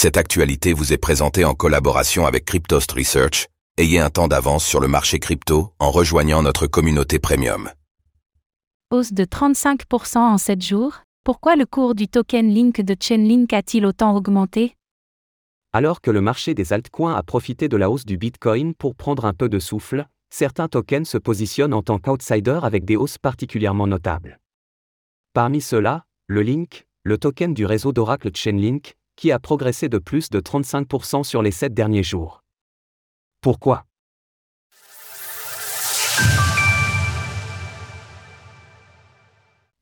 Cette actualité vous est présentée en collaboration avec Cryptost Research. Ayez un temps d'avance sur le marché crypto en rejoignant notre communauté premium. Hausse de 35% en 7 jours, pourquoi le cours du token Link de Chainlink a-t-il autant augmenté? Alors que le marché des altcoins a profité de la hausse du Bitcoin pour prendre un peu de souffle, certains tokens se positionnent en tant qu'outsiders avec des hausses particulièrement notables. Parmi ceux-là, le Link, le token du réseau d'Oracle Chainlink, qui a progressé de plus de 35% sur les 7 derniers jours. Pourquoi?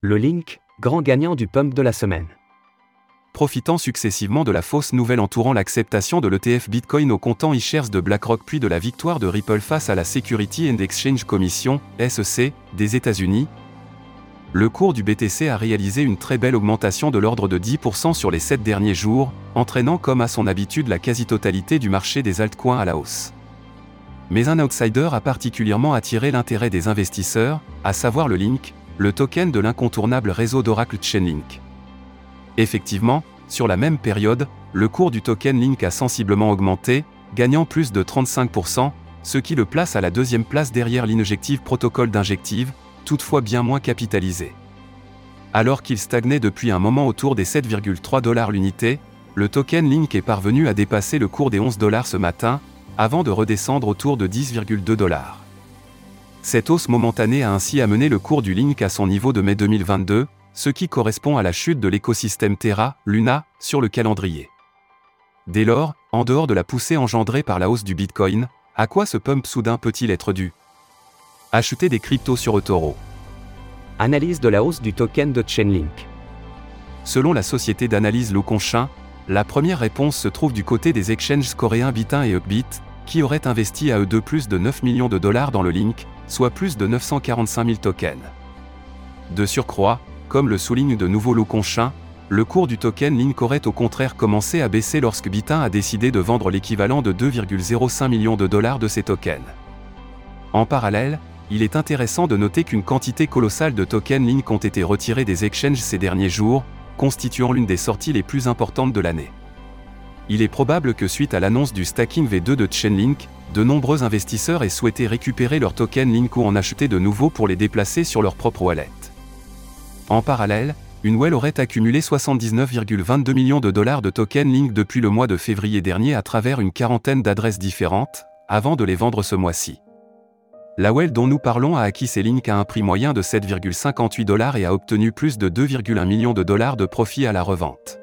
Le Link, grand gagnant du pump de la semaine. Profitant successivement de la fausse nouvelle entourant l'acceptation de l'ETF Bitcoin au comptant e-shares de BlackRock puis de la victoire de Ripple face à la Security and Exchange Commission, SEC, des États-Unis, le cours du BTC a réalisé une très belle augmentation de l'ordre de 10% sur les 7 derniers jours, entraînant comme à son habitude la quasi-totalité du marché des altcoins à la hausse. Mais un outsider a particulièrement attiré l'intérêt des investisseurs, à savoir le Link, le token de l'incontournable réseau d'Oracle Chainlink. Effectivement, sur la même période, le cours du token Link a sensiblement augmenté, gagnant plus de 35%, ce qui le place à la deuxième place derrière l'injective protocole d'injective, toutefois bien moins capitalisé. Alors qu'il stagnait depuis un moment autour des 7,3 dollars l'unité, le token Link est parvenu à dépasser le cours des 11 dollars ce matin, avant de redescendre autour de 10,2 dollars. Cette hausse momentanée a ainsi amené le cours du Link à son niveau de mai 2022, ce qui correspond à la chute de l'écosystème Terra, Luna, sur le calendrier. Dès lors, en dehors de la poussée engendrée par la hausse du Bitcoin, à quoi ce pump soudain peut-il être dû? Acheter des cryptos sur eToro. Analyse de la hausse du token de Chainlink. Selon la société d'analyse Loconchin, la première réponse se trouve du côté des exchanges coréens Bitin et Upbit, qui auraient investi à eux deux plus de 9 millions de dollars dans le link, soit plus de 945 000 tokens. De surcroît, comme le souligne de nouveau Loconchin, le cours du token Link aurait au contraire commencé à baisser lorsque Bitin a décidé de vendre l'équivalent de 2,05 millions de dollars de ses tokens. En parallèle, il est intéressant de noter qu'une quantité colossale de tokens Link ont été retirés des exchanges ces derniers jours, constituant l'une des sorties les plus importantes de l'année. Il est probable que suite à l'annonce du stacking V2 de Chainlink, de nombreux investisseurs aient souhaité récupérer leurs tokens Link ou en acheter de nouveaux pour les déplacer sur leur propre wallet. En parallèle, une well aurait accumulé 79,22 millions de dollars de tokens Link depuis le mois de février dernier à travers une quarantaine d'adresses différentes, avant de les vendre ce mois-ci. La Well dont nous parlons a acquis ses Link à un prix moyen de 7,58 dollars et a obtenu plus de 2,1 millions de dollars de profit à la revente.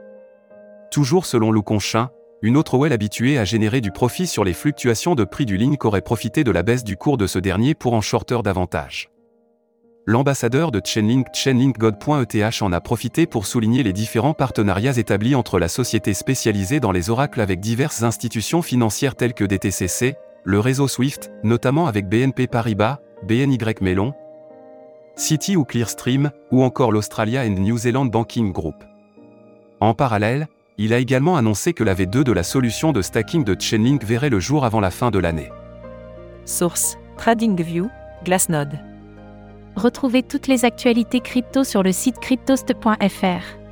Toujours selon Lou Conchin, une autre Well habituée à générer du profit sur les fluctuations de prix du Link aurait profité de la baisse du cours de ce dernier pour en shorter davantage. L'ambassadeur de Chainlink Chainlinkgod.eth en a profité pour souligner les différents partenariats établis entre la société spécialisée dans les oracles avec diverses institutions financières telles que DTCC, le réseau SWIFT, notamment avec BNP Paribas, BNY Mellon, City ou Clearstream, ou encore l'Australia and New Zealand Banking Group. En parallèle, il a également annoncé que la V2 de la solution de stacking de Chainlink verrait le jour avant la fin de l'année. Source TradingView, Glassnode. Retrouvez toutes les actualités crypto sur le site cryptost.fr.